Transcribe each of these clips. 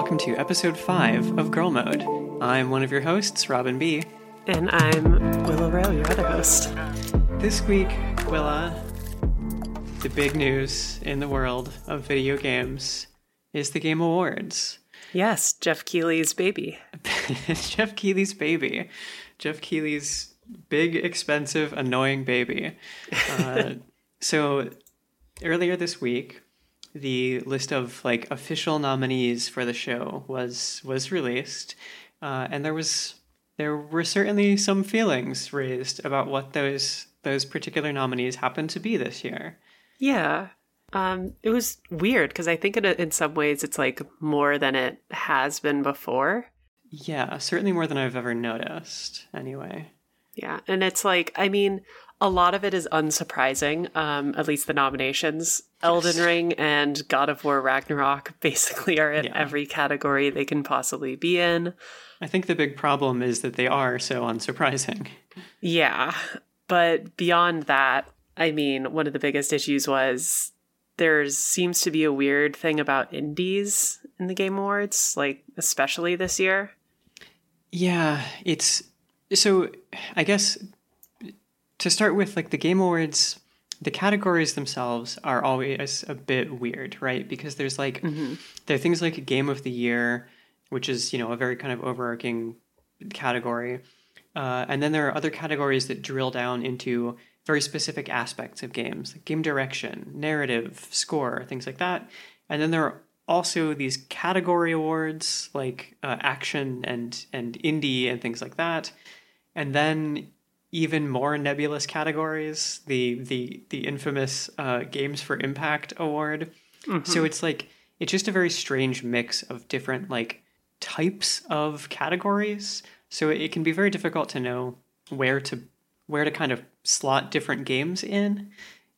welcome to episode 5 of Girl Mode. I'm one of your hosts, Robin B. And I'm Willa Rowe, your other host. This week, Willa, the big news in the world of video games is the Game Awards. Yes, Geoff Keighley's baby. Geoff Keighley's baby. Geoff Keighley's big, expensive, annoying baby. Uh, so, earlier this week, the list of like official nominees for the show was was released, uh, and there was there were certainly some feelings raised about what those those particular nominees happened to be this year. Yeah. Um, it was weird because I think in, in some ways it's like more than it has been before. Yeah, certainly more than I've ever noticed, anyway. Yeah. And it's like, I mean, a lot of it is unsurprising, um, at least the nominations. Elden Ring and God of War Ragnarok basically are in yeah. every category they can possibly be in. I think the big problem is that they are so unsurprising. Yeah. But beyond that, I mean, one of the biggest issues was there seems to be a weird thing about indies in the Game Awards, like especially this year. Yeah, it's so I guess to start with, like the Game Awards, the categories themselves are always a bit weird, right? Because there's like mm-hmm. there are things like a Game of the Year, which is you know a very kind of overarching category, uh, and then there are other categories that drill down into very specific aspects of games, like game direction, narrative, score, things like that. And then there are also these category awards like uh, action and and indie and things like that. And then even more nebulous categories, the the the infamous uh, Games for Impact award. Mm-hmm. So it's like it's just a very strange mix of different like types of categories so it can be very difficult to know where to where to kind of slot different games in.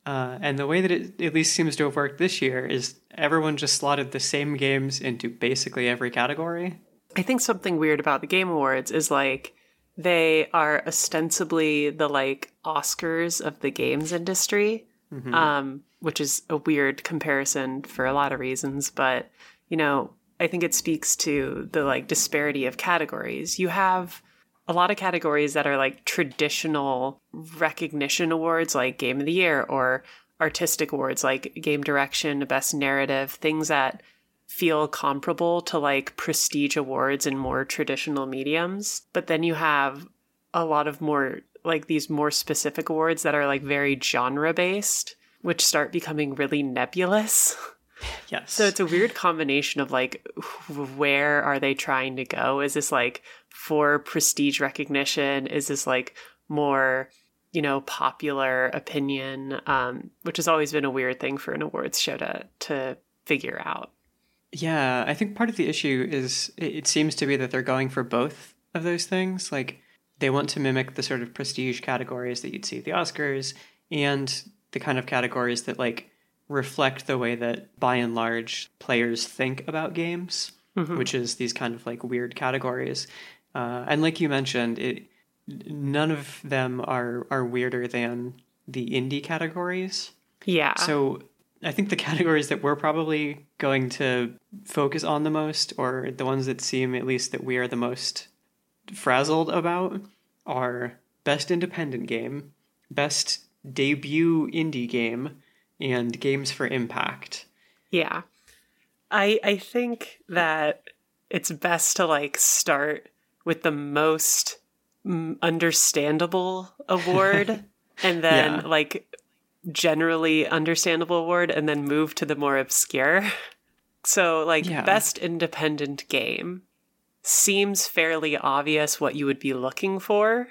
Uh, and the way that it at least seems to have worked this year is everyone just slotted the same games into basically every category. I think something weird about the Game Awards is like they are ostensibly the like Oscars of the games industry, mm-hmm. um, which is a weird comparison for a lot of reasons. But you know, I think it speaks to the like disparity of categories. You have a lot of categories that are like traditional recognition awards like game of the year or artistic awards like game direction, best narrative, things that feel comparable to like prestige awards in more traditional mediums. But then you have a lot of more like these more specific awards that are like very genre based, which start becoming really nebulous. Yes. So it's a weird combination of like, where are they trying to go? Is this like for prestige recognition? Is this like more, you know, popular opinion? Um, which has always been a weird thing for an awards show to to figure out. Yeah, I think part of the issue is it seems to be that they're going for both of those things. Like they want to mimic the sort of prestige categories that you'd see at the Oscars and the kind of categories that like reflect the way that by and large players think about games, mm-hmm. which is these kind of like weird categories. Uh, and like you mentioned, it none of them are are weirder than the indie categories. Yeah. So I think the categories that we're probably going to focus on the most, or the ones that seem at least that we are the most frazzled about, are best independent game, best debut indie game, and games for impact. Yeah. I I think that it's best to like start with the most understandable award and then yeah. like generally understandable award and then move to the more obscure. So like yeah. best independent game seems fairly obvious what you would be looking for.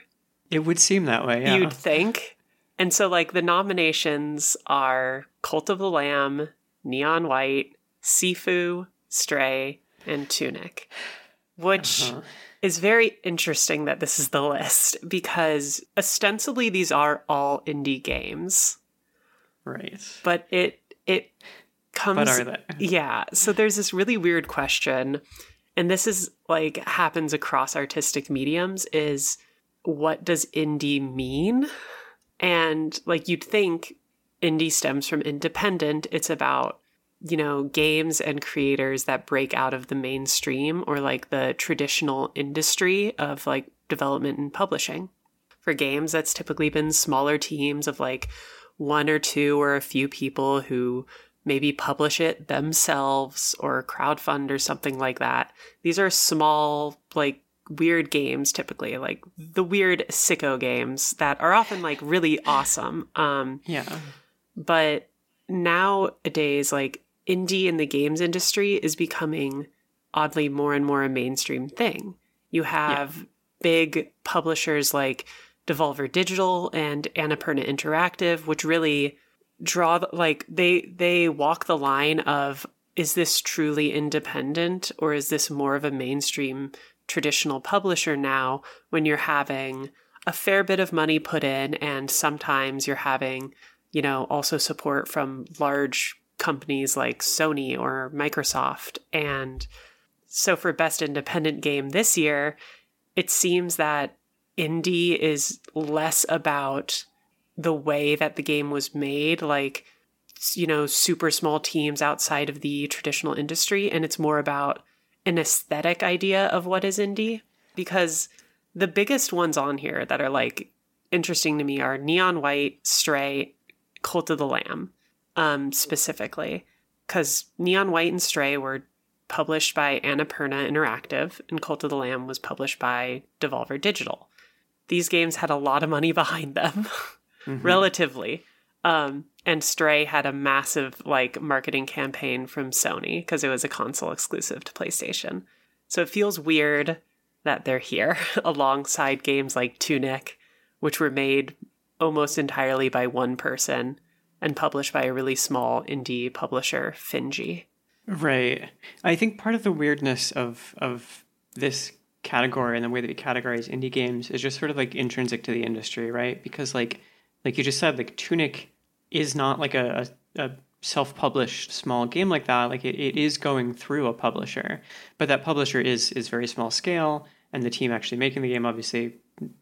It would seem that way, yeah. You'd think. And so, like, the nominations are Cult of the Lamb, Neon White, Sifu, Stray, and Tunic, which uh-huh. is very interesting that this is the list because ostensibly these are all indie games. Right. But it, it, comes but are they yeah so there's this really weird question and this is like happens across artistic mediums is what does indie mean and like you'd think indie stems from independent, it's about you know, games and creators that break out of the mainstream or like the traditional industry of like development and publishing. For games, that's typically been smaller teams of like one or two or a few people who maybe publish it themselves or crowdfund or something like that. These are small, like weird games typically, like the weird sicko games that are often like really awesome. Um, yeah. But nowadays, like indie in the games industry is becoming oddly more and more a mainstream thing. You have yeah. big publishers like Devolver Digital and Annapurna Interactive, which really draw the, like they they walk the line of is this truly independent or is this more of a mainstream traditional publisher now when you're having a fair bit of money put in and sometimes you're having you know also support from large companies like Sony or Microsoft. And so for Best Independent Game this year, it seems that indie is less about the way that the game was made, like, you know, super small teams outside of the traditional industry. And it's more about an aesthetic idea of what is indie. Because the biggest ones on here that are like interesting to me are Neon White, Stray, Cult of the Lamb um, specifically, because Neon White and Stray were published by Annapurna Interactive, and Cult of the Lamb was published by Devolver Digital. These games had a lot of money behind them, mm-hmm. relatively. Um, and Stray had a massive like marketing campaign from Sony because it was a console exclusive to PlayStation. So it feels weird that they're here alongside games like Tunic, which were made almost entirely by one person and published by a really small indie publisher, Finji. Right. I think part of the weirdness of of this category and the way that we categorize indie games is just sort of like intrinsic to the industry, right? Because like like you just said, like Tunic is not like a, a, self-published small game like that. Like it, it is going through a publisher, but that publisher is is very small scale, and the team actually making the game obviously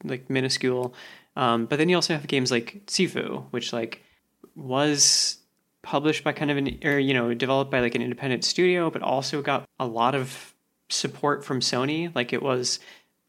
like minuscule. Um, but then you also have games like Sifu, which like was published by kind of an or you know developed by like an independent studio but also got a lot of support from Sony like it was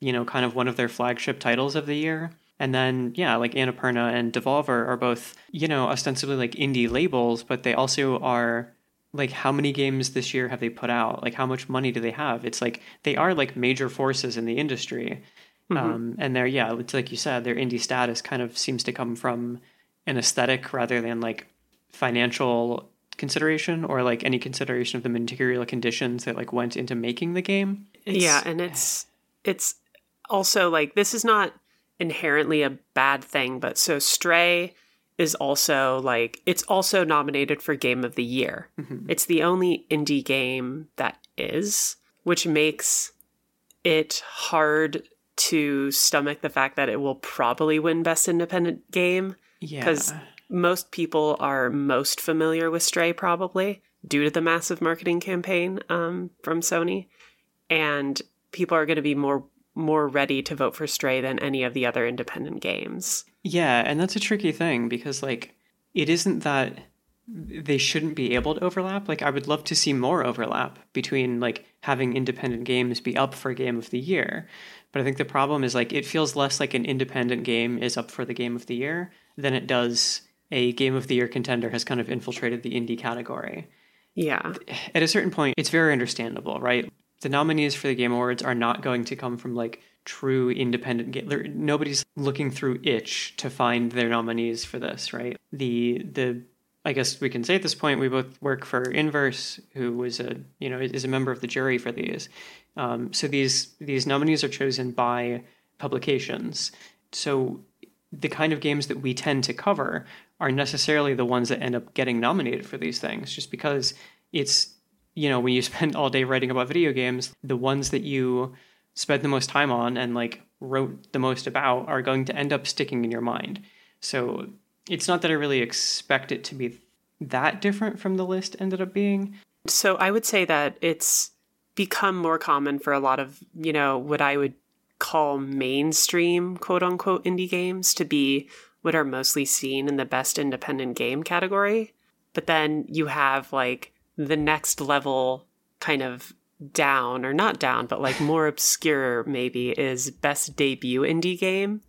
you know kind of one of their flagship titles of the year. And then yeah like Annapurna and Devolver are both you know ostensibly like indie labels but they also are like how many games this year have they put out? Like how much money do they have? It's like they are like major forces in the industry. Mm-hmm. um, and they're yeah it's like you said their indie status kind of seems to come from an aesthetic rather than like financial consideration or like any consideration of the material conditions that like went into making the game. It's, yeah, and it's it's also like this is not inherently a bad thing, but so Stray is also like it's also nominated for game of the year. Mm-hmm. It's the only indie game that is, which makes it hard to stomach the fact that it will probably win best independent game yeah. Because most people are most familiar with Stray probably due to the massive marketing campaign um, from Sony. And people are going to be more more ready to vote for Stray than any of the other independent games. Yeah, and that's a tricky thing because like it isn't that they shouldn't be able to overlap. Like I would love to see more overlap between like having independent games be up for game of the year. But I think the problem is like it feels less like an independent game is up for the game of the year than it does a game of the year contender has kind of infiltrated the indie category. Yeah. At a certain point, it's very understandable, right? The nominees for the Game Awards are not going to come from like true independent game. Nobody's looking through itch to find their nominees for this, right? The the I guess we can say at this point we both work for Inverse, who was a you know is a member of the jury for these. Um, so these these nominees are chosen by publications. So the kind of games that we tend to cover are necessarily the ones that end up getting nominated for these things just because it's you know when you spend all day writing about video games the ones that you spend the most time on and like wrote the most about are going to end up sticking in your mind. So it's not that i really expect it to be that different from the list ended up being. So i would say that it's become more common for a lot of you know what i would call mainstream quote unquote indie games to be what are mostly seen in the best independent game category. But then you have like the next level kind of down, or not down, but like more obscure maybe, is best debut indie game,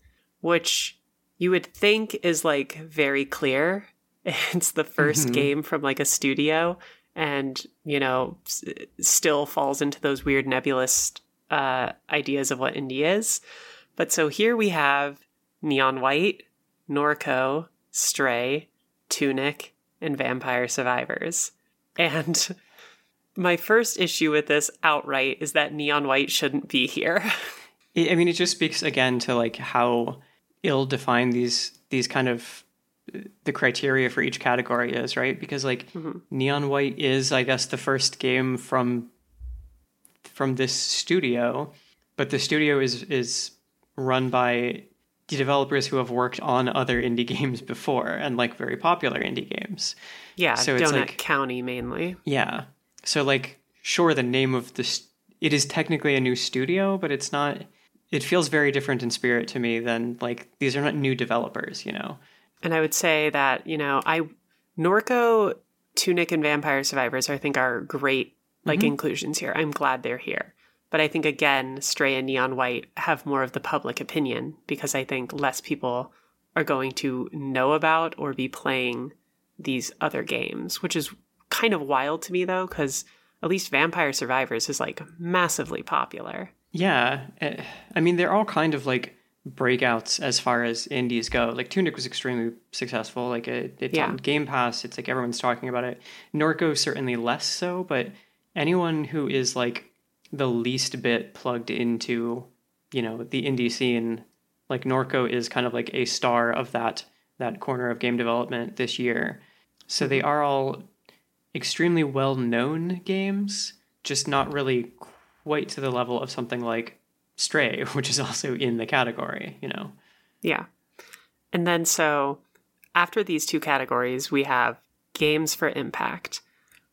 which you would think is like very clear. It's the 1st Mhm. game from like a studio and, you know, s- still falls into those weird nebulous uh, ideas of what indie is. But so here we have Neon White, Norco, Stray, Tunic, and Vampire Survivors. And my first issue with this outright is that Neon White shouldn't be here. I mean, it just speaks again to like how ill-defined these these kind of uh, the criteria for each category is, right? Because like Neon White is, I guess, the first game from from this studio, but the studio is is run by developers who have worked on other indie games before and like very popular indie games. yeah, So Donut it's like- County mainly. Yeah. So like sure the name of this it is technically a new studio, but it's not it feels very different in spirit to me than like these are not new developers, you know. And I would say that, you know, I Norco, Tunic, and Vampire Survivors, I think are great like mm-hmm. inclusions here. I'm glad they're here. But I think again, Stray and Neon White have more of the public opinion because I think less people are going to know about or be playing these other games, which is kind of wild to me though, because at least Vampire Survivors is like massively popular. Yeah. eh, I mean they're all kind of like breakouts as far as indies go. Like Tunic was extremely successful. Like it, it's Yeah. on Game Pass. It's like everyone's talking about it. Norco certainly less so, but anyone who is like the least bit plugged into, you know, the indie scene, like Norco is kind of like a star of that that corner of game development this year. So they are all extremely well known games, just not really quite to the level of something like Stray, which is also in the category, you know. Yeah. And then so after these two categories, we have games for impact,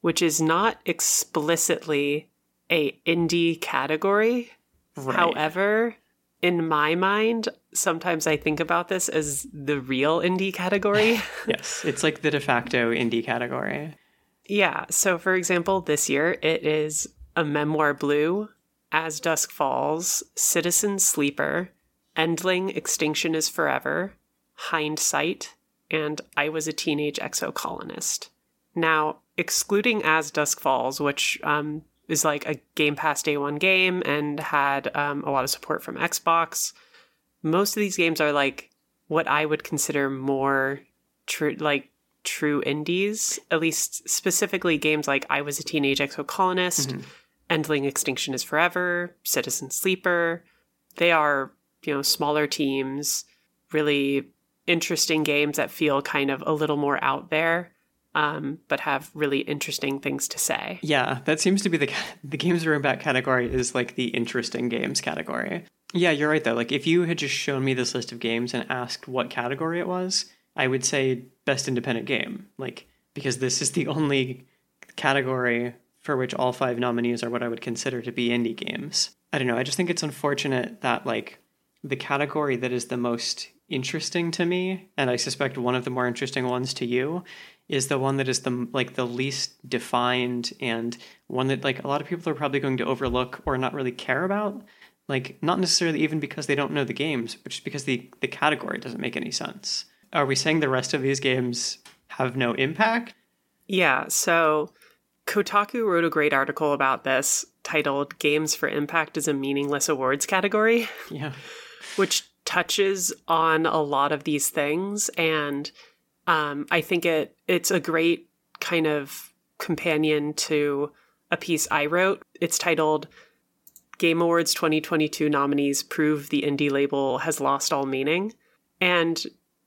which is not explicitly a indie category. Right. However, in my mind, sometimes I think about this as the real indie category. Yes, it's like the de facto indie category. yeah. So, for example, this year it is A Memoir Blue, As Dusk Falls, Citizen Sleeper, Endling Extinction is Forever, Hindsight, and I Was a Teenage Exocolonist. Now, excluding As Dusk Falls, which um, is like a Game Pass Day One game and had um, a lot of support from Xbox, most of these games are like what I would consider more true, like true indies. At least specifically games like I Was a Teenage Exocolonist, Endling Extinction is Forever, Citizen Sleeper. They are you know smaller teams, really interesting games that feel kind of a little more out there, um, but have really interesting things to say. Yeah, that seems to be the the games room back category is like the interesting games category. Yeah, you're right though. Like if you had just shown me this list of games and asked what category it was, I would say best independent game. Like because this is the only category for which all five nominees are what I would consider to be indie games. I don't know. I just think it's unfortunate that like the category that is the most interesting to me, and I suspect one of the more interesting ones to you, is the one that is the like the least defined and one that like a lot of people are probably going to overlook or not really care about. Like not necessarily even because they don't know the games, but just because the the category doesn't make any sense. Are we saying the rest of these games have no impact? Yeah, so Kotaku wrote a great article about this titled Games for Impact is a Meaningless Awards Category. Yeah. which touches on a lot of these things and um, i think it it's a great kind of companion to a piece i wrote it's titled game awards 2022 nominees prove the indie label has lost all meaning and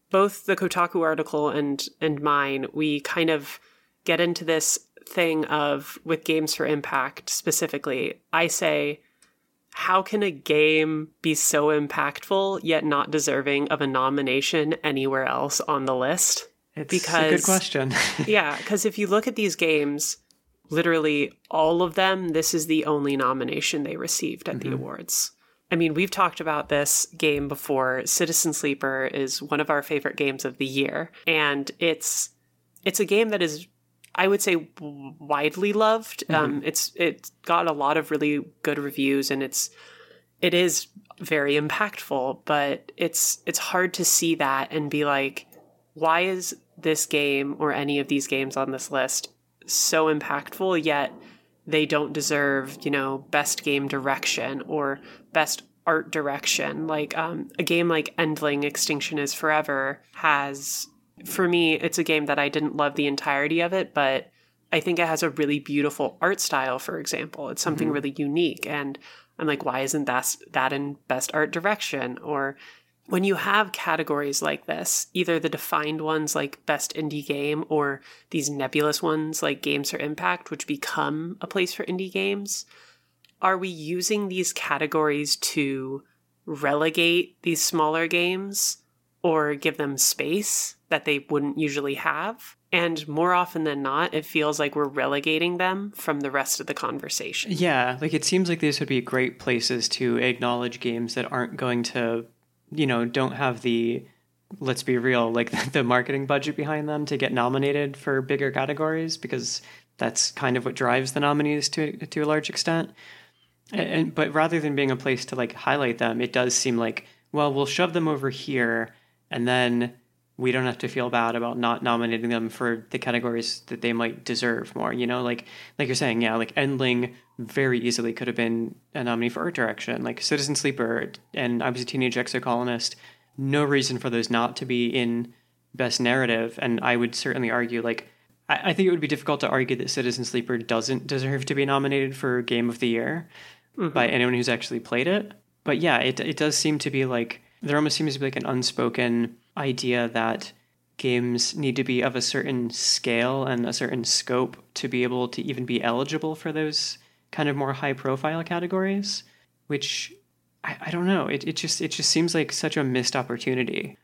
both the kotaku article and and mine we kind of get into this thing of with games for impact specifically i say how can a game be so impactful yet not deserving of a nomination anywhere else on the list? It's a Because- good question. yeah, because if you look at these games, literally all of them, this is the only nomination they received at the awards. I mean, we've talked about this game before. Citizen Sleeper is one of our favorite games of the year, and it's it's a game that is I would say widely loved. Mm-hmm. Um, it's it's got a lot of really good reviews, and it's it is very impactful. But it's it's hard to see that and be like, why is this game or any of these games on this list so impactful yet they don't deserve you know best game direction or best art direction like um, a game like endling extinction is forever has for me, it's a game that I didn't love the entirety of it, but I think it has a really beautiful art style, for example. It's something mm-hmm. really unique. And I'm like, why isn't that, that in best art direction? Or when you have categories like this, either the defined ones like best indie game or these nebulous ones like games for impact, which become a place for indie games, are we using these categories to relegate these smaller games or give them space that they wouldn't usually have. And more often than not, it feels like we're relegating them from the rest of the conversation. Yeah, like it seems like these would be great places to acknowledge games that aren't going to, you know, don't have the, let's be real, like the marketing budget behind them to get nominated for bigger categories because that's kind of what drives the nominees to to a large extent. And, but rather than being a place to like highlight them, it does seem like well, we'll shove them over here and then we don't have to feel bad about not nominating them for the categories that they might deserve more. You know, like like you're saying, yeah, like Endling very easily could have been a nominee for art direction, like Citizen Sleeper and I was a teenage exocolonist. No reason for those not to be in best narrative, and I would certainly argue like. I, I think it would be difficult to argue that Citizen Sleeper doesn't deserve to be nominated for Game of the Year mm-hmm. by anyone who's actually played it. But yeah, it it does seem to be like there almost seems to be like an unspoken idea that games need to be of a certain scale and a certain scope to be able to even be eligible for those kind of more high profile categories, which I, I don't know. It, it just it just seems like such a missed opportunity.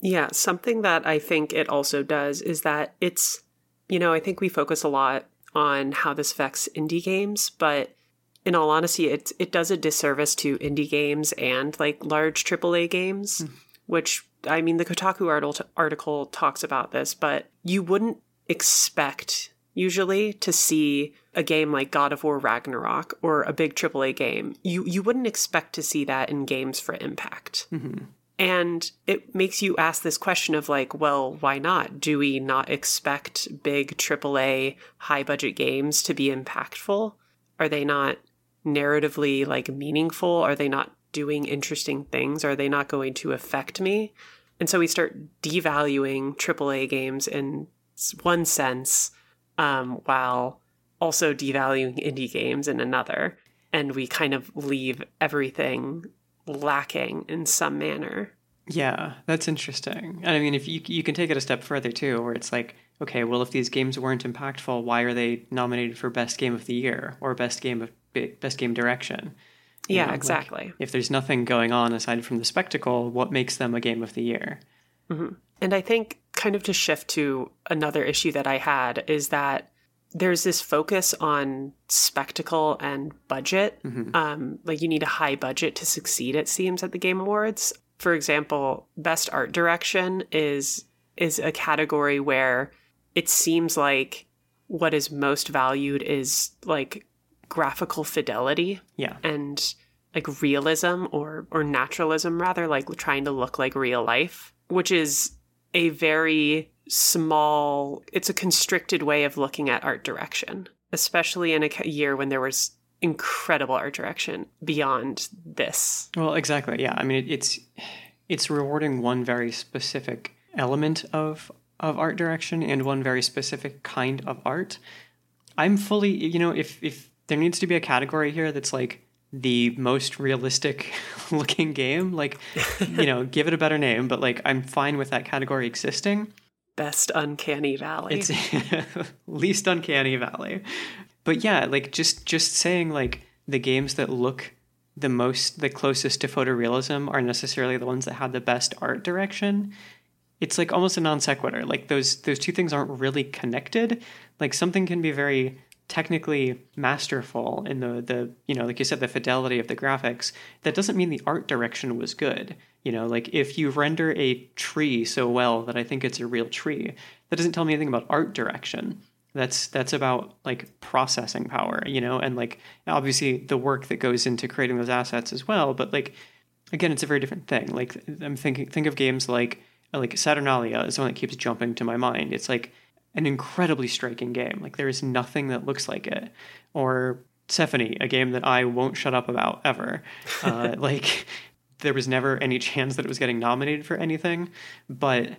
Yeah, something that I think it also does is that it's you know, I think we focus a lot on how this affects indie games, but in all honesty, it it does a disservice to indie games and like large AAA games, mm. which I mean, the Kotaku article talks about this, but you wouldn't expect usually to see a game like God of War Ragnarok or a big AAA game. You you wouldn't expect to see that in games for impact. Mm-hmm. And it makes you ask this question of like, well, why not? Do we not expect big AAA high budget games to be impactful? Are they not narratively like meaningful? Are they not doing interesting things? Are they not going to affect me? And so we start devaluing AAA games in one sense, um, while also devaluing indie games in another. And we kind of leave everything lacking in some manner. Yeah, that's interesting. And I mean, if you you can take it a step further too, where it's like, okay, well, if these games weren't impactful, why are they nominated for best game of the year or best game of best game direction? Yeah, know, exactly. Like, if there's nothing going on aside from the spectacle, what makes them a game of the year? Mm-hmm. And I think, kind of to shift to another issue that I had, is that there's this focus on spectacle and budget. Mm-hmm. Um, like, you need a high budget to succeed, it seems, at the Game Awards. For example, best art direction is is a category where it seems like what is most valued is like graphical fidelity yeah. and like realism or or naturalism rather like trying to look like real life which is a very small it's a constricted way of looking at art direction especially in a year when there was incredible art direction beyond this. Well exactly yeah. I mean it's it's rewarding one very specific element of of art direction and one very specific kind of art. I'm fully you know if if there needs to be a category here that's like the most realistic looking game. Like, you know, give it a better name, but like I'm fine with that category existing. Best Uncanny Valley. It's least Uncanny Valley. But yeah, like just just saying like the games that look the most the closest to photorealism are necessarily the ones that have the best art direction. It's like almost a non sequitur. Like those those two things aren't really connected. Like something can be very technically masterful in the the you know like you said the fidelity of the graphics that doesn't mean the art direction was good you know like if you render a tree so well that i think it's a real tree that doesn't tell me anything about art direction That's that's about like processing power, you know, and like obviously the work that goes into creating those assets as well. But like again, it's a very different thing. Like I'm thinking think of games like like Saturnalia is the one that keeps jumping to my mind. It's like an incredibly striking game. Like there is nothing that looks like it. Or Sephonie, a game that I won't shut up about ever. Uh, like there was never any chance that it was getting nominated for anything, but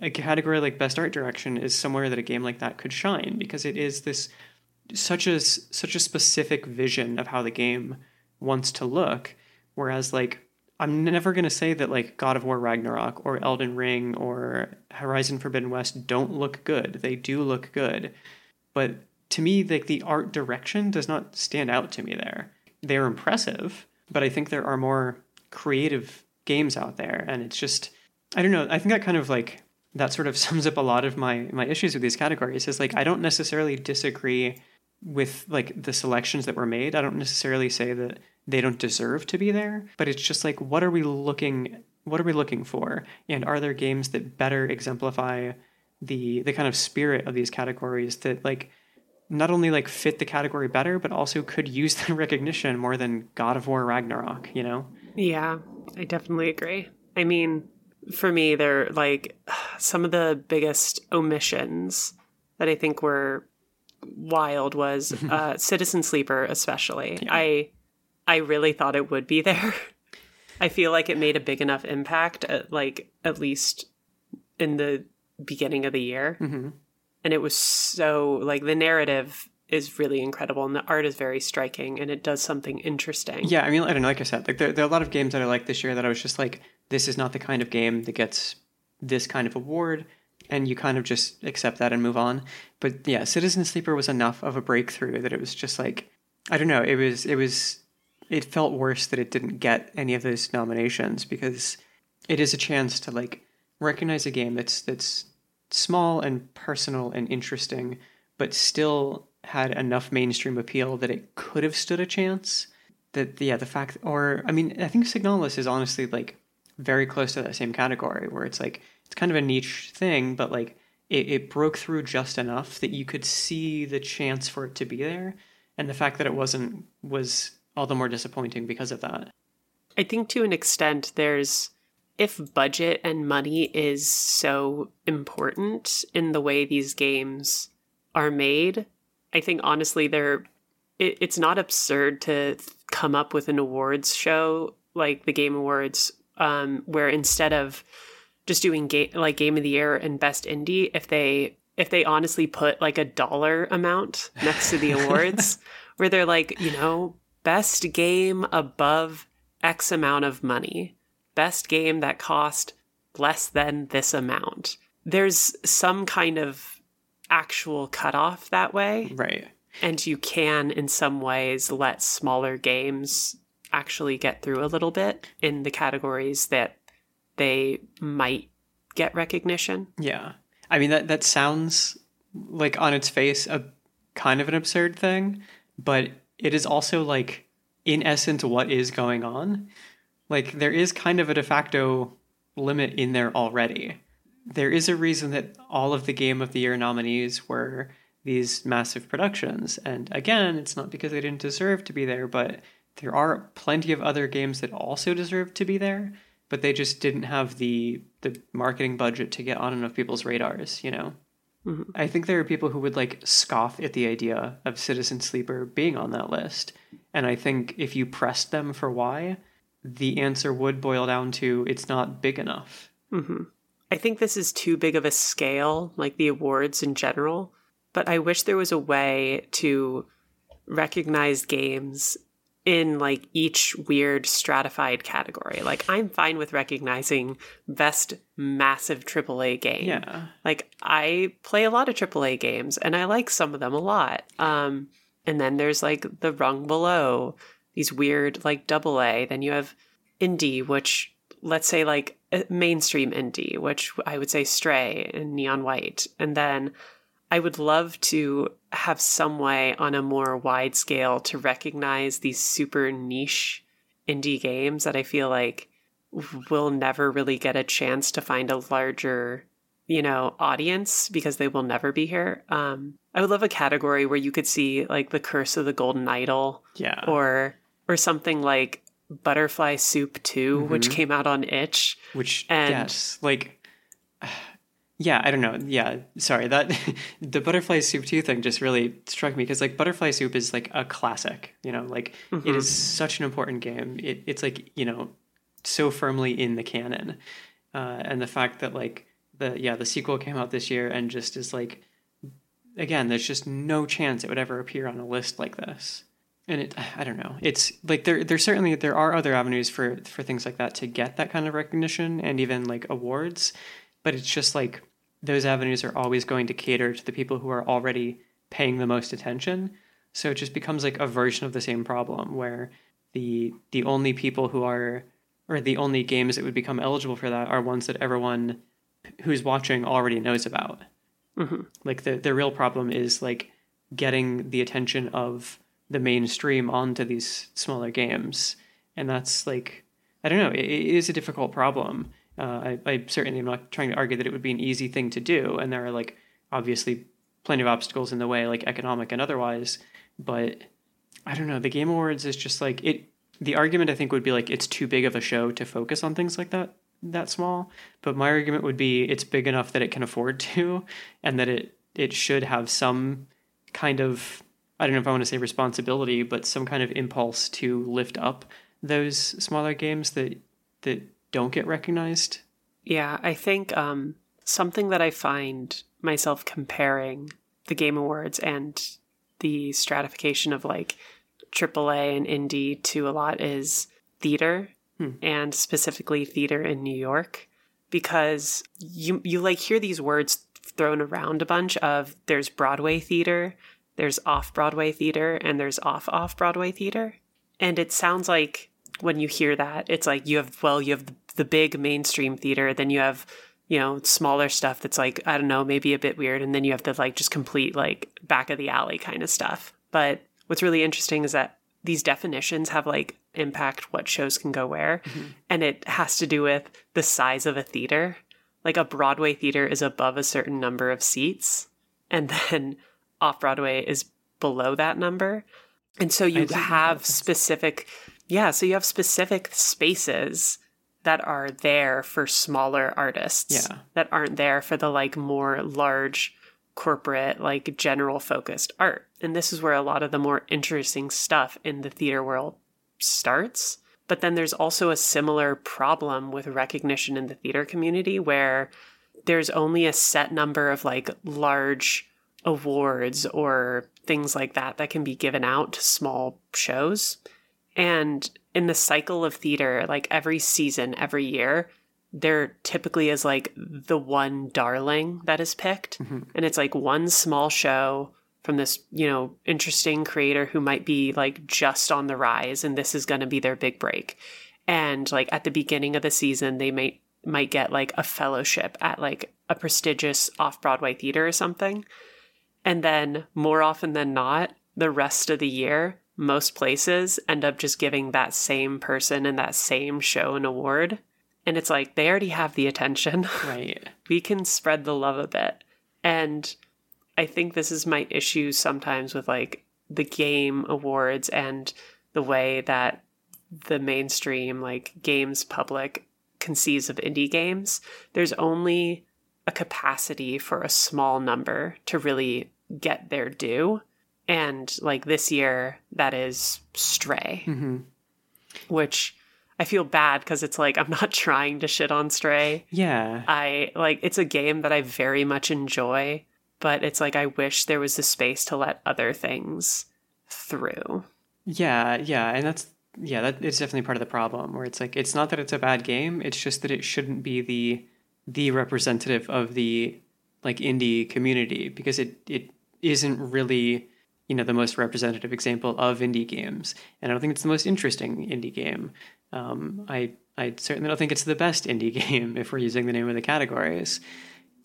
a category like best art direction is somewhere that a game like that could shine because it is this such a such a specific vision of how the game wants to look whereas like I'm never going to say that like God of War Ragnarok or Elden Ring or Horizon Forbidden West don't look good. They do look good. But to me like the art direction does not stand out to me there. They're impressive, but I think there are more creative games out there and it's just I don't know, I think that kind of like that sort of sums up a lot of my my issues with these categories is like I don't necessarily disagree with like the selections that were made. I don't necessarily say that they don't deserve to be there, but it's just like what are we looking what are we looking for? And are there games that better exemplify the the kind of spirit of these categories that like not only like fit the category better, but also could use the recognition more than God of War Ragnarok, you know? Yeah, I definitely agree. I mean, for me, they're like some of the biggest omissions that I think were wild was uh, Citizen Sleeper, especially. Yeah. I I really thought it would be there. I feel like it made a big enough impact, at, like at least in the beginning of the year, mm-hmm. and it was so like the narrative is really incredible and the art is very striking and it does something interesting. Yeah, I mean, I don't know, like I said, like there, there are a lot of games that I like this year that I was just like, this is not the kind of game that gets this kind of award and you kind of just accept that and move on but yeah citizen sleeper was enough of a breakthrough that it was just like i don't know it was it was it felt worse that it didn't get any of those nominations because it is a chance to like recognize a game that's that's small and personal and interesting but still had enough mainstream appeal that it could have stood a chance that yeah the fact or i mean i think signalis is honestly like very close to that same category where it's like it's kind of a niche thing, but like it, it broke through just enough that you could see the chance for it to be there. And the fact that it wasn't was all the more disappointing because of that. I think to an extent there's if budget and money is so important in the way these games are made, I think honestly they're it, it's not absurd to come up with an awards show like the Game Awards um, where instead of just doing game like game of the year and best indie, if they if they honestly put like a dollar amount next to the awards, where they're like, you know, best game above X amount of money, best game that cost less than this amount. There's some kind of actual cutoff that way. Right. And you can, in some ways, let smaller games actually get through a little bit in the categories that they might get recognition. Yeah. I mean that that sounds like on its face a kind of an absurd thing, but it is also like in essence what is going on. Like there is kind of a de facto limit in there already. There is a reason that all of the game of the year nominees were these massive productions. And again, it's not because they didn't deserve to be there, but there are plenty of other games that also deserve to be there, but they just didn't have the the marketing budget to get on enough people's radars, you know. Mm-hmm. I think there are people who would like scoff at the idea of Citizen Sleeper being on that list. And I think if you pressed them for why, the answer would boil down to it's not big enough. Mm-hmm. I think this is too big of a scale, like the awards in general. But I wish there was a way to recognize games in like each weird stratified category. Like I'm fine with recognizing best massive AAA game. Yeah. Like I play a lot of AAA games and I like some of them a lot. Um and then there's like the rung below, these weird like double A. Then you have indie, which let's say like mainstream indie, which I would say Stray and Neon White. And then I would love to have some way on a more wide scale to recognize these super niche indie games that I feel like will never really get a chance to find a larger you know, audience because they will never be here. Um, I would love a category where you could see like the Case of the Golden Idol, Yeah. or or something like Butterfly Soup 2, which came out on Itch. Which And- yes, like yeah, I don't know. Yeah, sorry that the butterfly soup two thing just really struck me because like butterfly soup is like a classic. You know, like it is such an important game. It, it's like you know so firmly in the canon, uh, and the fact that like the yeah the sequel came out this year and just is like again there's just no chance it would ever appear on a list like this and it i don't know it's like there there certainly there are other avenues for for things like that to get that kind of recognition and even like awards but it's just like those avenues are always going to cater to the people who are already paying the most attention so it just becomes like a version of the same problem where the the only people who are or the only games that would become eligible for that are ones that everyone who's watching already knows about mm-hmm. like the the real problem is like getting the attention of the mainstream onto these smaller games, and that's like I don't know. It, it is a difficult problem. Uh, I, I certainly am not trying to argue that it would be an easy thing to do, and there are like obviously plenty of obstacles in the way, like economic and otherwise. But I don't know. The Game Awards is just like it. The argument I think would be like it's too big of a show to focus on things like that that small. But my argument would be it's big enough that it can afford to, and that it it should have some kind of I don't know if I want to say responsibility, but some kind of impulse to lift up those smaller games that that don't get recognized. Yeah, I think um, something that I find myself comparing the Game Awards and the stratification of like AAA and indie to a lot is theater and specifically theater in New York because you you like hear these words thrown around a bunch of there's Broadway theater, there's off Broadway theater, and there's off off Broadway theater. And it sounds like when you hear that, it's like you have well, you have the, the big mainstream theater, then you have you know smaller stuff that's like I don't know, maybe a bit weird, and then you have the like just complete like back of the alley kind of stuff. But what's really interesting is that these definitions have like impact what shows can go where, and it has to do with the size of a theater. Like a Broadway theater is above a certain number of seats, and then off Broadway is below that number. And so you have specific, yeah, so you have specific spaces that are there for smaller artists Yeah. that aren't there for the like more large corporate, like general focused art. And this is where a lot of the more interesting stuff in the theater world starts. But then there's also a similar problem with recognition in the theater community where there's only a set number of like large awards or things like that that can be given out to small shows. And in the cycle of theater, like every season, every year, there typically is like the one darling that is picked. Mm-hmm. And it's like one small show from this, you know, interesting creator who might be like just on the rise and this is going to be their big break. And like at the beginning of the season, they might might get like a fellowship at like a prestigious off-Broadway theater or something. And then more often than not, the rest of the year, most places end up just giving that same person and that same show an award. And it's like they already have the attention. Right. we can spread the love a bit. And I think this is my issue sometimes with like the game awards and the way that the mainstream like games public conceives of indie games. There's only a capacity for a small number to really get their due. And like this year, that is Stray, hmm which I feel bad because it's like I'm not trying to shit on Stray. Yeah. I like it's a game that I very much enjoy, but it's like I wish there was the space to let other things through. Yeah, yeah, and that's yeah, that is definitely part of the problem where it's like it's not that it's a bad game, it's just that it shouldn't be the the representative of the like indie community because it it isn't really you know the most representative example of indie games, and I don't think it's the most interesting indie game. Um, I I certainly don't think it's the best indie game if we're using the name of the categories.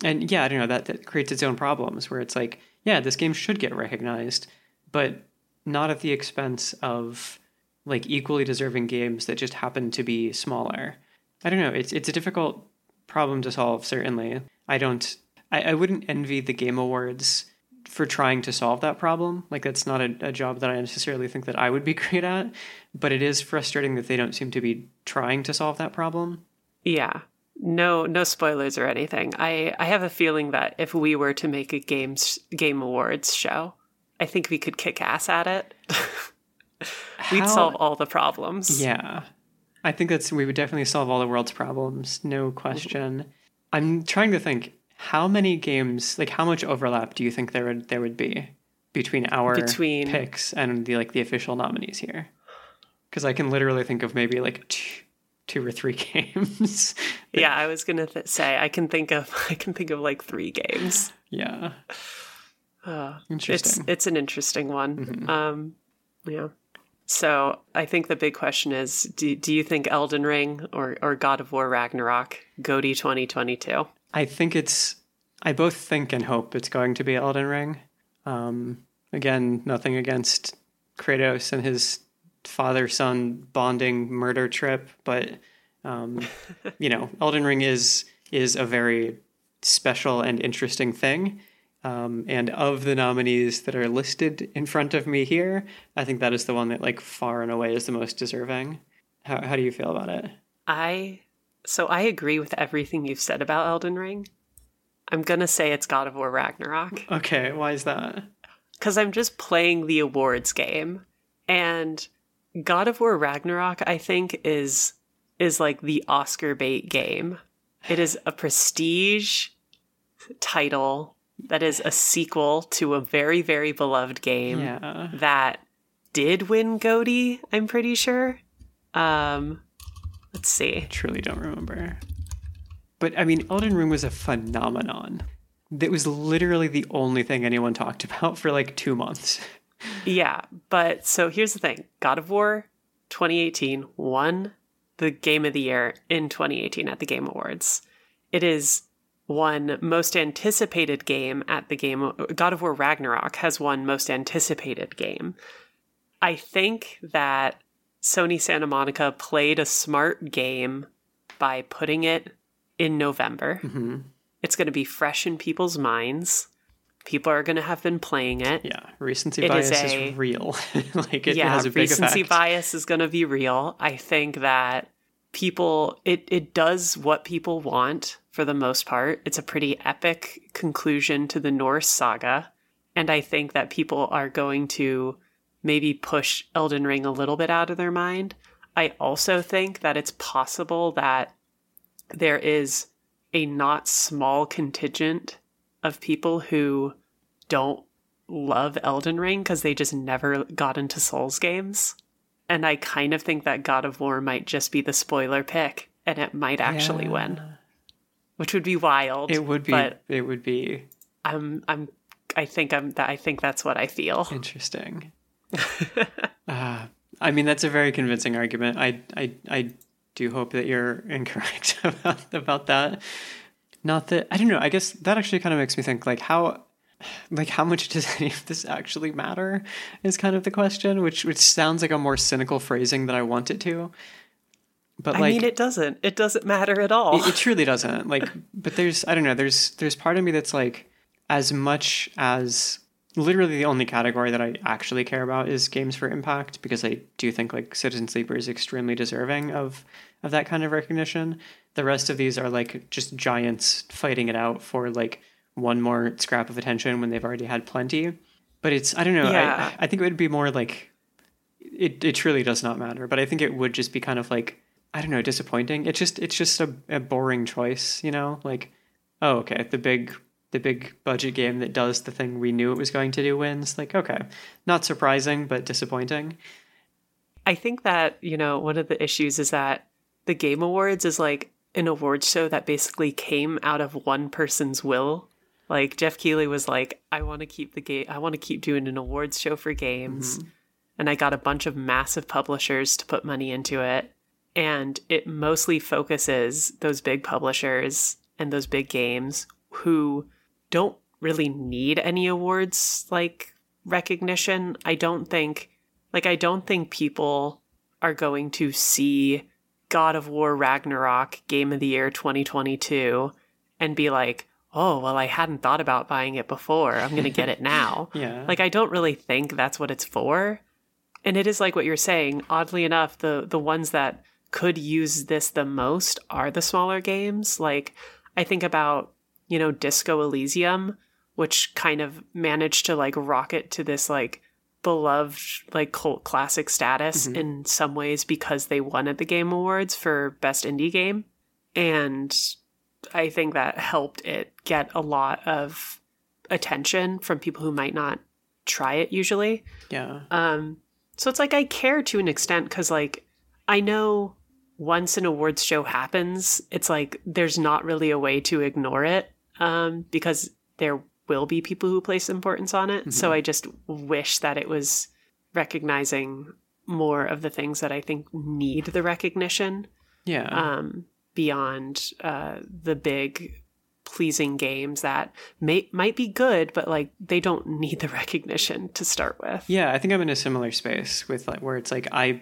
And yeah, I don't know that that creates its own problems where it's like, yeah, this game should get recognized, but not at the expense of like equally deserving games that just happen to be smaller. I don't know. It's it's a difficult problem to solve. Certainly, I don't. I, I wouldn't envy the Game Awards for trying to solve that problem. Like that's not a, a job that I necessarily think that I would be great at, but it is frustrating that they don't seem to be trying to solve that problem. Yeah. No no spoilers or anything. I I have a feeling that if we were to make a games game awards show, I think we could kick ass at it. We'd How- solve all the problems. Yeah. I think that's we would definitely solve all the world's problems, no question. I'm trying to think how many games, like how much overlap do you think there would there would be between our Between- picks and the like the official nominees here? Because I can literally think of maybe like two, two or three games. Yeah, I was gonna th- say I can think of I can think of like three games. yeah, Uh, it's interesting. it's an interesting one. Um, yeah. So I think the big question is: Do do you think Elden Ring or or God of War Ragnarok GOTY 2022? I think it's. I both think and hope it's going to be Elden Ring. Um, again, nothing against Kratos and his father-son bonding murder trip, but um, you know, Elden Ring is is a very special and interesting thing. Um, and of the nominees that are listed in front of me here, I think that is the one that, like, far and away is the most deserving. How, how do you feel about it? I so I agree with everything you've said about Elden Ring. I'm gonna say it's God of War Ragnarok Okay, why is that? because I'm just playing the awards game, and God of War Ragnarok I think is is like the Oscar bait game. It is a prestige title that is a sequel to a very very beloved game Yeah. that did win GOTY. I'm pretty sure. Um, let's see. truly don't remember. But I mean, Elden Ring was a phenomenon. That was literally the only thing anyone talked about for like two months. Yeah, but so here's the thing God of War 2018 won the Game of the Year in 2018 at the Game Awards. It is won most anticipated game at the game. God of War Ragnarok has won most anticipated game. I think that Sony Santa Monica played a smart game by putting it in November. Mm-hmm. It's going to be fresh in people's minds. People are going to have been playing it. Yeah, recency It bias is is, real. like it, yeah, has a big recency effect. bias is going to be real. I think that people it it does what people want for the most part. It's a pretty epic conclusion to the Norse saga, and I think that people are going to maybe push Elden Ring a little bit out of their mind. I also think that it's possible that there is a not small contingent of people who don't love Elden Ring because they just never got into Souls games. And I kind of think that God of War might just be the spoiler pick and it might actually Yeah. win, which would be wild. It would be. but it would be I'm I'm I think I'm that I think that's what I feel. interesting. uh, I mean, that's a very convincing argument. I, I, I do hope that you're incorrect about about that. Not that I don't know. I guess that actually kind of makes me think like how like how much does any of this actually matter is kind of the question, which which sounds like a more cynical phrasing than I want it to. But I mean it doesn't. It doesn't matter at all. it, it truly doesn't. Like, but there's I don't know. There's there's part of me that's like, as much as literally the only category that I actually care about is games for impact because I do think like Citizen Sleeper is extremely deserving of of that kind of recognition. The rest of these are like just giants fighting it out for like one more scrap of attention when they've already had plenty. But it's I don't know. Yeah. I I think it would be more like it it truly does not matter. But I think it would just be kind of like I don't know, disappointing. It's just it's just a, a boring choice, you know? Like, oh okay, the big the big budget game that does the thing we knew it was going to do wins. Like, okay. Not surprising, but disappointing. I think that, you know, one of the issues is that the Game Awards is like an awards show that basically came out of one person's will. Like Geoff Keighley was like, I want to keep the game I want to keep doing an awards show for games. Mm-hmm. And I got a bunch of massive publishers to put money into it. And it mostly focuses those big publishers and those big games who don't really need any awards like recognition. I don't think like I don't think people are going to see God of War Ragnarok Game of the Year 2022 and be like, oh, well, I hadn't thought about buying it before. I'm going to get it now. Yeah. Like, I don't really think that's what it's for. And it is like what you're saying. Oddly enough, the, the ones that could use this the most are the smaller games. Like, I think about, you know, Disco Elysium, which kind of managed to like rocket to this like beloved like cult classic status Mhm. in some ways because they won at the Game Awards for Best Indie Game. And I think that helped it get a lot of attention from people who might not try it usually. yeah. Um, so it's like I care to an extent because, like, I know once an awards show happens, it's like there's not really a way to ignore it um, because there will be people who place importance on it. So I just wish that it was recognizing more of the things that I think need the recognition Yeah. um, beyond uh, the big pleasing games that may might be good, but like they don't need the recognition to start with. Yeah, I think I'm in a similar space with like where it's like I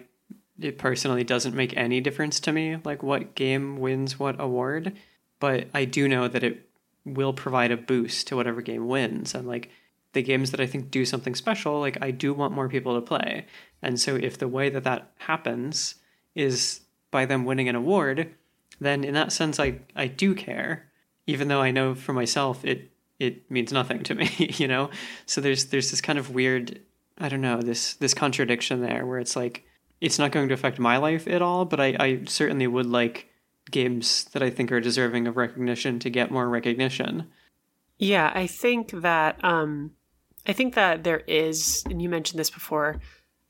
it personally doesn't make any difference to me like what game wins what award, but I do know that it will provide a boost to whatever game wins and like the games that I think do something special, like I do want more people to play. And so if the way that that happens is by them winning an award, then in that sense I I do care, even though I know for myself it it means nothing to me, you know? So there's there's this kind of weird I don't know, this this contradiction there where it's like it's not going to affect my life at all, but I, I certainly would like games that I think are deserving of recognition to get more recognition. Yeah, I think that um I think that there is and you mentioned this before,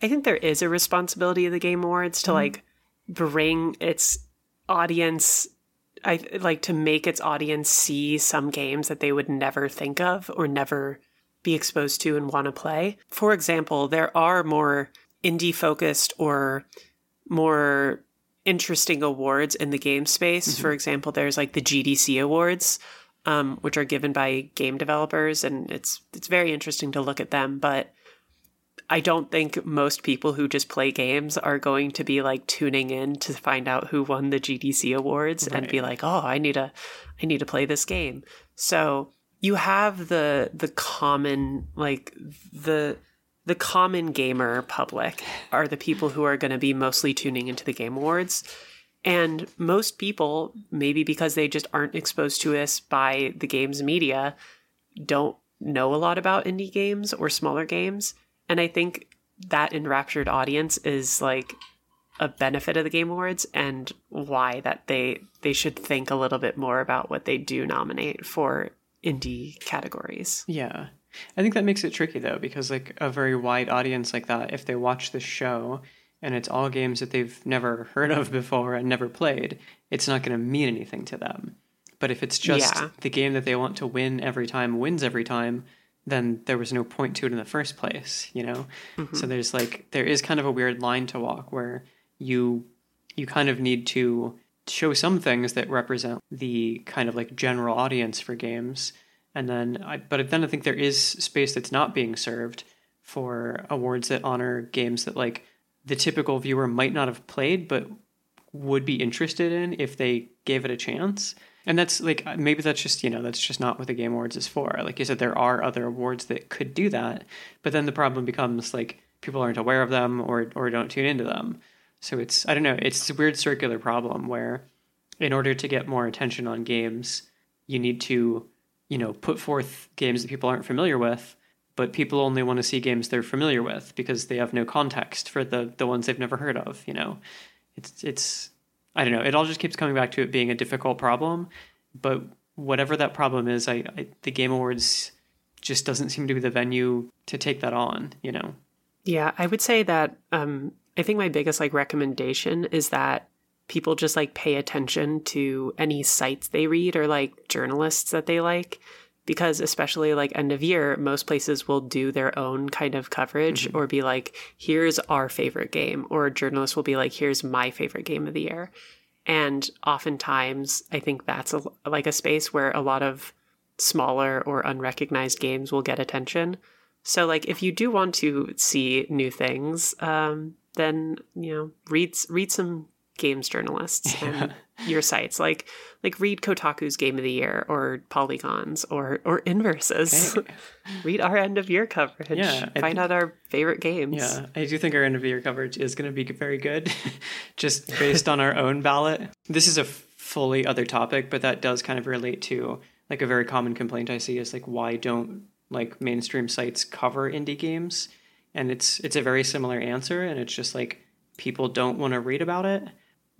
I think there is a responsibility of the Game Awards to like bring its audience I like to make its audience see some games that they would never think of or never be exposed to and want to play. For example, there are more indie focused or more interesting awards in the game space. For example, there's like the GDC awards, um, which are given by game developers, and it's it's very interesting to look at them. But I don't think most people who just play games are going to be like tuning in to find out who won the GDC awards and be like, "Oh, I need to I need to play this game." So, you have the the common like the the common gamer public are the people who are going to be mostly tuning into the game awards. And most people, maybe because they just aren't exposed to us by the games media, don't know a lot about indie games or smaller games. And I think that enraptured audience is like a benefit of the game awards and why that they they should think a little bit more about what they do nominate for indie categories. Yeah. I think that makes it tricky though, because like a very wide audience like that, if they watch this show and it's all games that they've never heard of before and never played, it's not going to mean anything to them. But if it's just Yeah. the game that they want to win every time wins every time, then there was no point to it in the first place, you know? Mm-hmm. So there's like there is kind of a weird line to walk where you you kind of need to show some things that represent the kind of like general audience for games and then I, but then I think there is space that's not being served for awards that honor games that like the typical viewer might not have played but would be interested in if they gave it a chance. And that's like uh, maybe that's just you know that's just not what the Game Awards is for. Like you said, there are other awards that could do that, but then the problem becomes like people aren't aware of them or or don't tune into them. So it's I don't know. It's a weird circular problem where, in order to get more attention on games, you need to you know put forth games that people aren't familiar with but people only want to see games they're familiar with because they have no context for the the ones they've never heard of you know? It's it's i don't know it all just keeps coming back to it being a difficult problem but whatever that problem is i, I the game awards just doesn't seem to be the venue to take that on you know? Yeah, I would say that um I think my biggest like recommendation is that people just like pay attention to any sites they read or like journalists that they like because especially like end of year most places will do their own kind of coverage or be like here's our favorite game or a journalist will be like here's my favorite game of the year. And oftentimes i think that's a, like a space where a lot of smaller or unrecognized games will get attention. So, like, if you do want to see new things, um, then you know, read read some games journalists and your sites. Like like read Kotaku's Game of the Year or Polygon's or or Inverses. Okay. read our end of year coverage. Yeah, Find out our favorite games. Yeah, I do think our end of year coverage is going to be very good, just based on our own ballot. This is a fully other topic, but that does kind of relate to like a very common complaint I see is like why don't like mainstream sites cover indie games? And it's it's a very similar answer, and it's just like people don't want to read about it,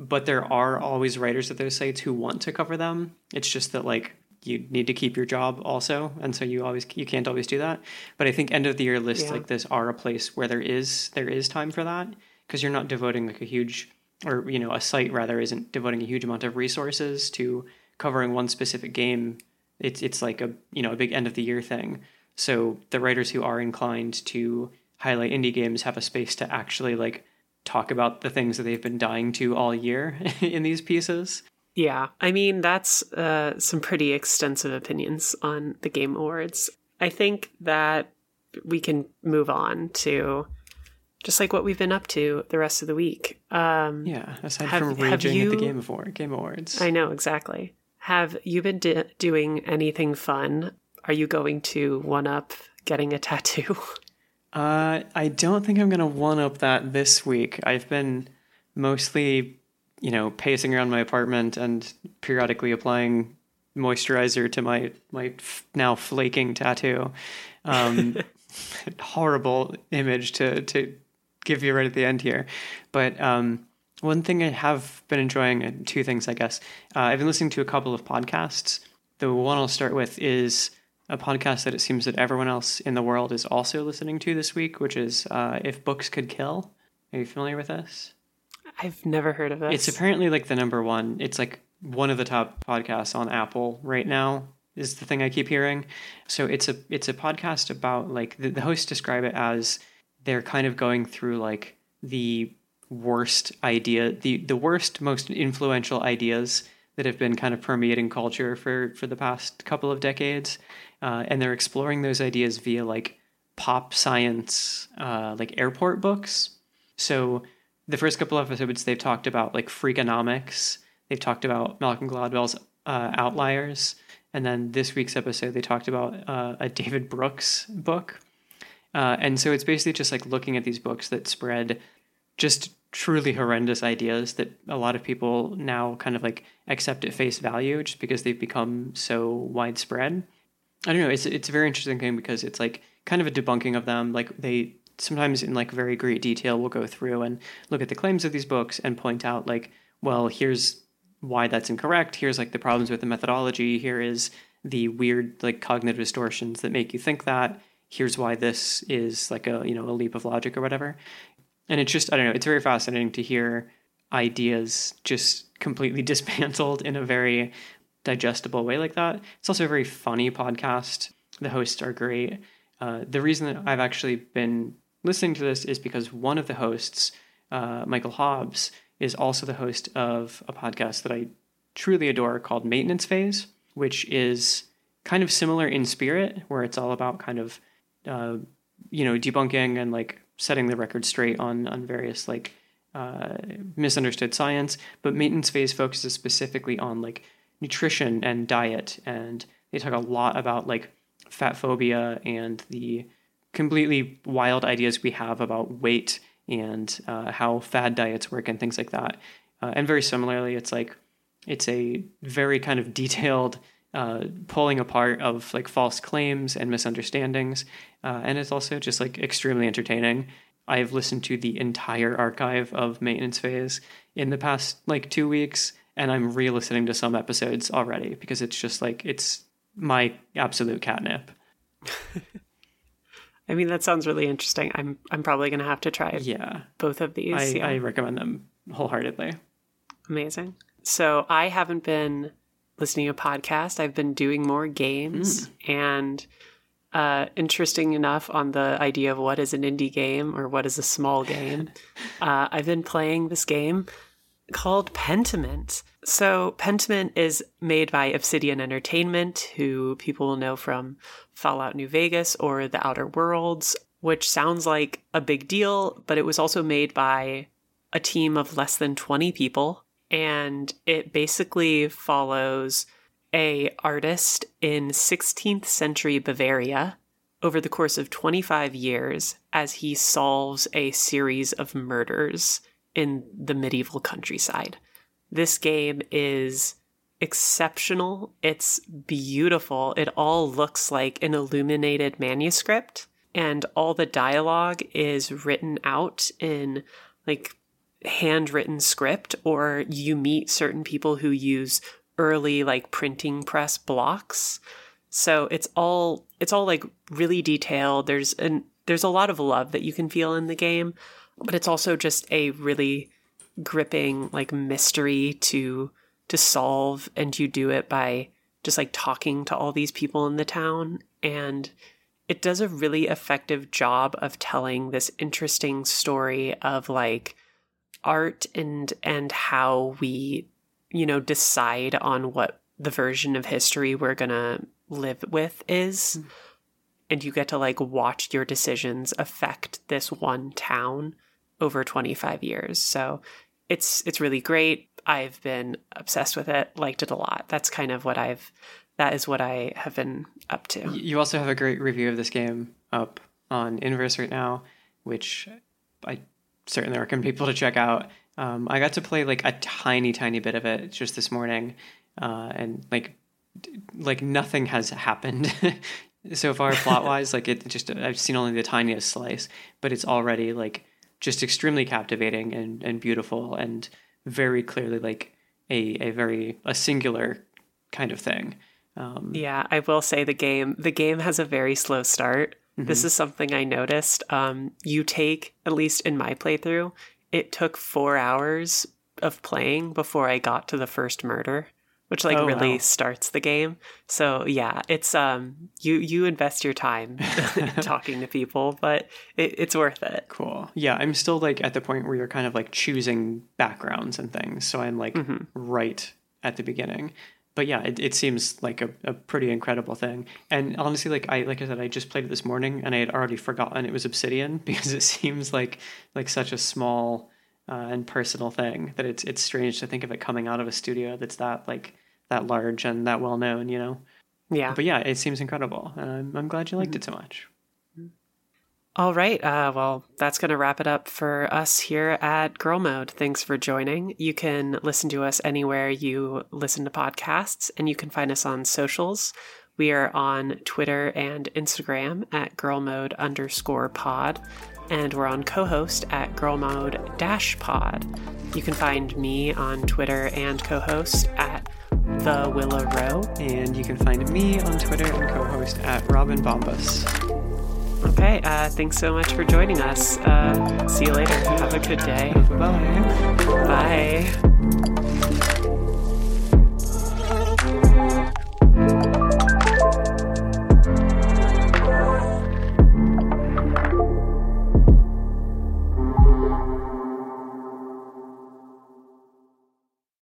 but there are always writers at those sites who want to cover them. It's just that like you need to keep your job also and so you always you can't always do that but i think end of the year lists Yeah. like this are a place where there is there is time for that because you're not devoting like a huge or you know a site rather isn't devoting a huge amount of resources to covering one specific game it's it's like a you know a big end of the year thing so the writers who are inclined to highlight indie games have a space to actually like talk about the things that they've been dying to all year in these pieces Yeah, I mean, that's uh, some pretty extensive opinions on the Game Awards. I think that we can move on to just like what we've been up to the rest of the week. Um, yeah aside Have- from raging at the game award game awards I know, exactly. Have you been d- doing anything fun? Are you going to one up getting a tattoo? Uh, I don't think I'm gonna one up that this week. I've been mostly, you know, pacing around my apartment and periodically applying moisturizer to my my f- now flaking tattoo. Um, horrible image to to give you right at the end here, but um, one thing I have been enjoying, and two things I guess. Uh, I've been listening to a couple of podcasts. The one I'll start with is a podcast that it seems that everyone else in the world is also listening to this week, which is uh, If Books Could Kill. Are you familiar with this? I've never heard of this. It's apparently like the number one. It's like one of the top podcasts on Apple right now. Is the thing I keep hearing. So it's a it's a podcast about like the, the hosts describe it as they're kind of going through like the worst idea, the the worst, most influential ideas that have been kind of permeating culture for for the past couple of decades, uh, and they're exploring those ideas via like pop science, uh, like airport books. So the first couple of episodes they've talked about like freakonomics. They've talked about Malcolm Gladwell's uh, Outliers, and then this week's episode they talked about uh, a David Brooks book. Uh, and so it's basically just like looking at these books that spread just truly horrendous ideas that a lot of people now kind of like accept at face value just because they've become so widespread. I don't know. It's it's a very interesting thing because it's like kind of a debunking of them. Like they sometimes in like very great detail will go through and look at the claims of these books and point out like, well, here's why that's incorrect. Here's like the problems with the methodology. Here is the weird like cognitive distortions that make you think that. Here's why this is like a you know a leap of logic or whatever. And it's just I don't know. It's very fascinating to hear ideas just completely dismantled in a very digestible way like that. It's also a very funny podcast. The hosts are great. Uh, the reason that I've actually been listening to this is because one of the hosts, uh, Michael Hobbs, is also the host of a podcast that I truly adore called Maintenance Phase, which is kind of similar in spirit, where it's all about kind of, uh, you know, debunking and like setting the record straight on on various like uh, misunderstood science. But Maintenance Phase focuses specifically on like nutrition and diet, and they talk a lot about like fat phobia and the completely wild ideas we have about weight and uh, how fad diets work and things like that. Uh, and very similarly, it's like it's a very kind of detailed uh, pulling apart of like false claims and misunderstandings, uh, and it's also just like extremely entertaining. I've listened to the entire archive of Maintenance Phase in the past like two weeks, and I'm re-listening to some episodes already because it's just like it's my absolute catnip. I mean, that sounds really interesting. I'm I'm probably gonna have to try Yeah, both of these. I, yeah. I recommend them wholeheartedly. Amazing. So I haven't been listening to podcasts. I've been doing more games and uh, interesting enough on the idea of what is an indie game or what is a small game. uh, I've been playing this game called Pentiment. So Pentiment is made by Obsidian Entertainment, who people will know from Fallout New Vegas or The Outer Worlds, which sounds like a big deal, but it was also made by a team of less than 20 people and it basically follows a artist in 16th century Bavaria over the course of 25 years as he solves a series of murders in the medieval countryside. This game is exceptional. It's beautiful. It all looks like an illuminated manuscript, and all the dialogue is written out in like handwritten script, or you meet certain people who use early like printing press blocks. So it's all it's all like really detailed. There's an there's a lot of love that you can feel in the game, but it's also just a really gripping like mystery to to solve and you do it by just like talking to all these people in the town. And it does a really effective job of telling this interesting story of like art and and how we you know decide on what the version of history we're going to live with is. Mm. and you get to like watch your decisions affect this one town over 25 years. So it's it's really great i've been obsessed with it liked it a lot that's kind of what i've that is what i have been up to you also have a great review of this game up on inverse right now which i certainly recommend people to check out. Um, I got to play like a tiny, tiny bit of it just this morning, uh, and like, like nothing has happened so far plot wise. like it just I've seen only the tiniest slice, but it's already like just extremely captivating and and beautiful and very clearly like a a very a singular kind of thing. Um, yeah, I will say the game the game has a very slow start. Mm-hmm. This is something I noticed. Um, you take, at least in my playthrough, it took four hours of playing before I got to the first murder, which like oh, really wow. starts the game. So yeah, it's um you you invest your time talking to people, but it, it's worth it. Cool. Yeah, I'm still like at the point where you're kind of like choosing backgrounds and things. So I'm like mm-hmm. right at the beginning but yeah, it, it seems like a, a pretty incredible thing. And honestly, like I like I said, I just played it this morning and I had already forgotten it was Obsidian because it seems like like such a small uh, and personal thing that it's it's strange to think of it coming out of a studio that's that like that large and that well known, you know. Yeah. But yeah, it seems incredible. I'm, I'm glad you liked mm-hmm. it so much. All right. Uh, well, that's going to wrap it up for us here at Girl Mode. Thanks for joining. You can listen to us anywhere you listen to podcasts, and you can find us on socials. We are on Twitter and Instagram at Girl Mode underscore pod, and we're on Cohost at Girl Mode dash pod. You can find me on Twitter and Cohost at The Willow Row. And you can find me on Twitter and Cohost at Robin Bombus. Okay, uh, thanks so much for joining us. Uh, see you later. Have a good day. Bye. Bye.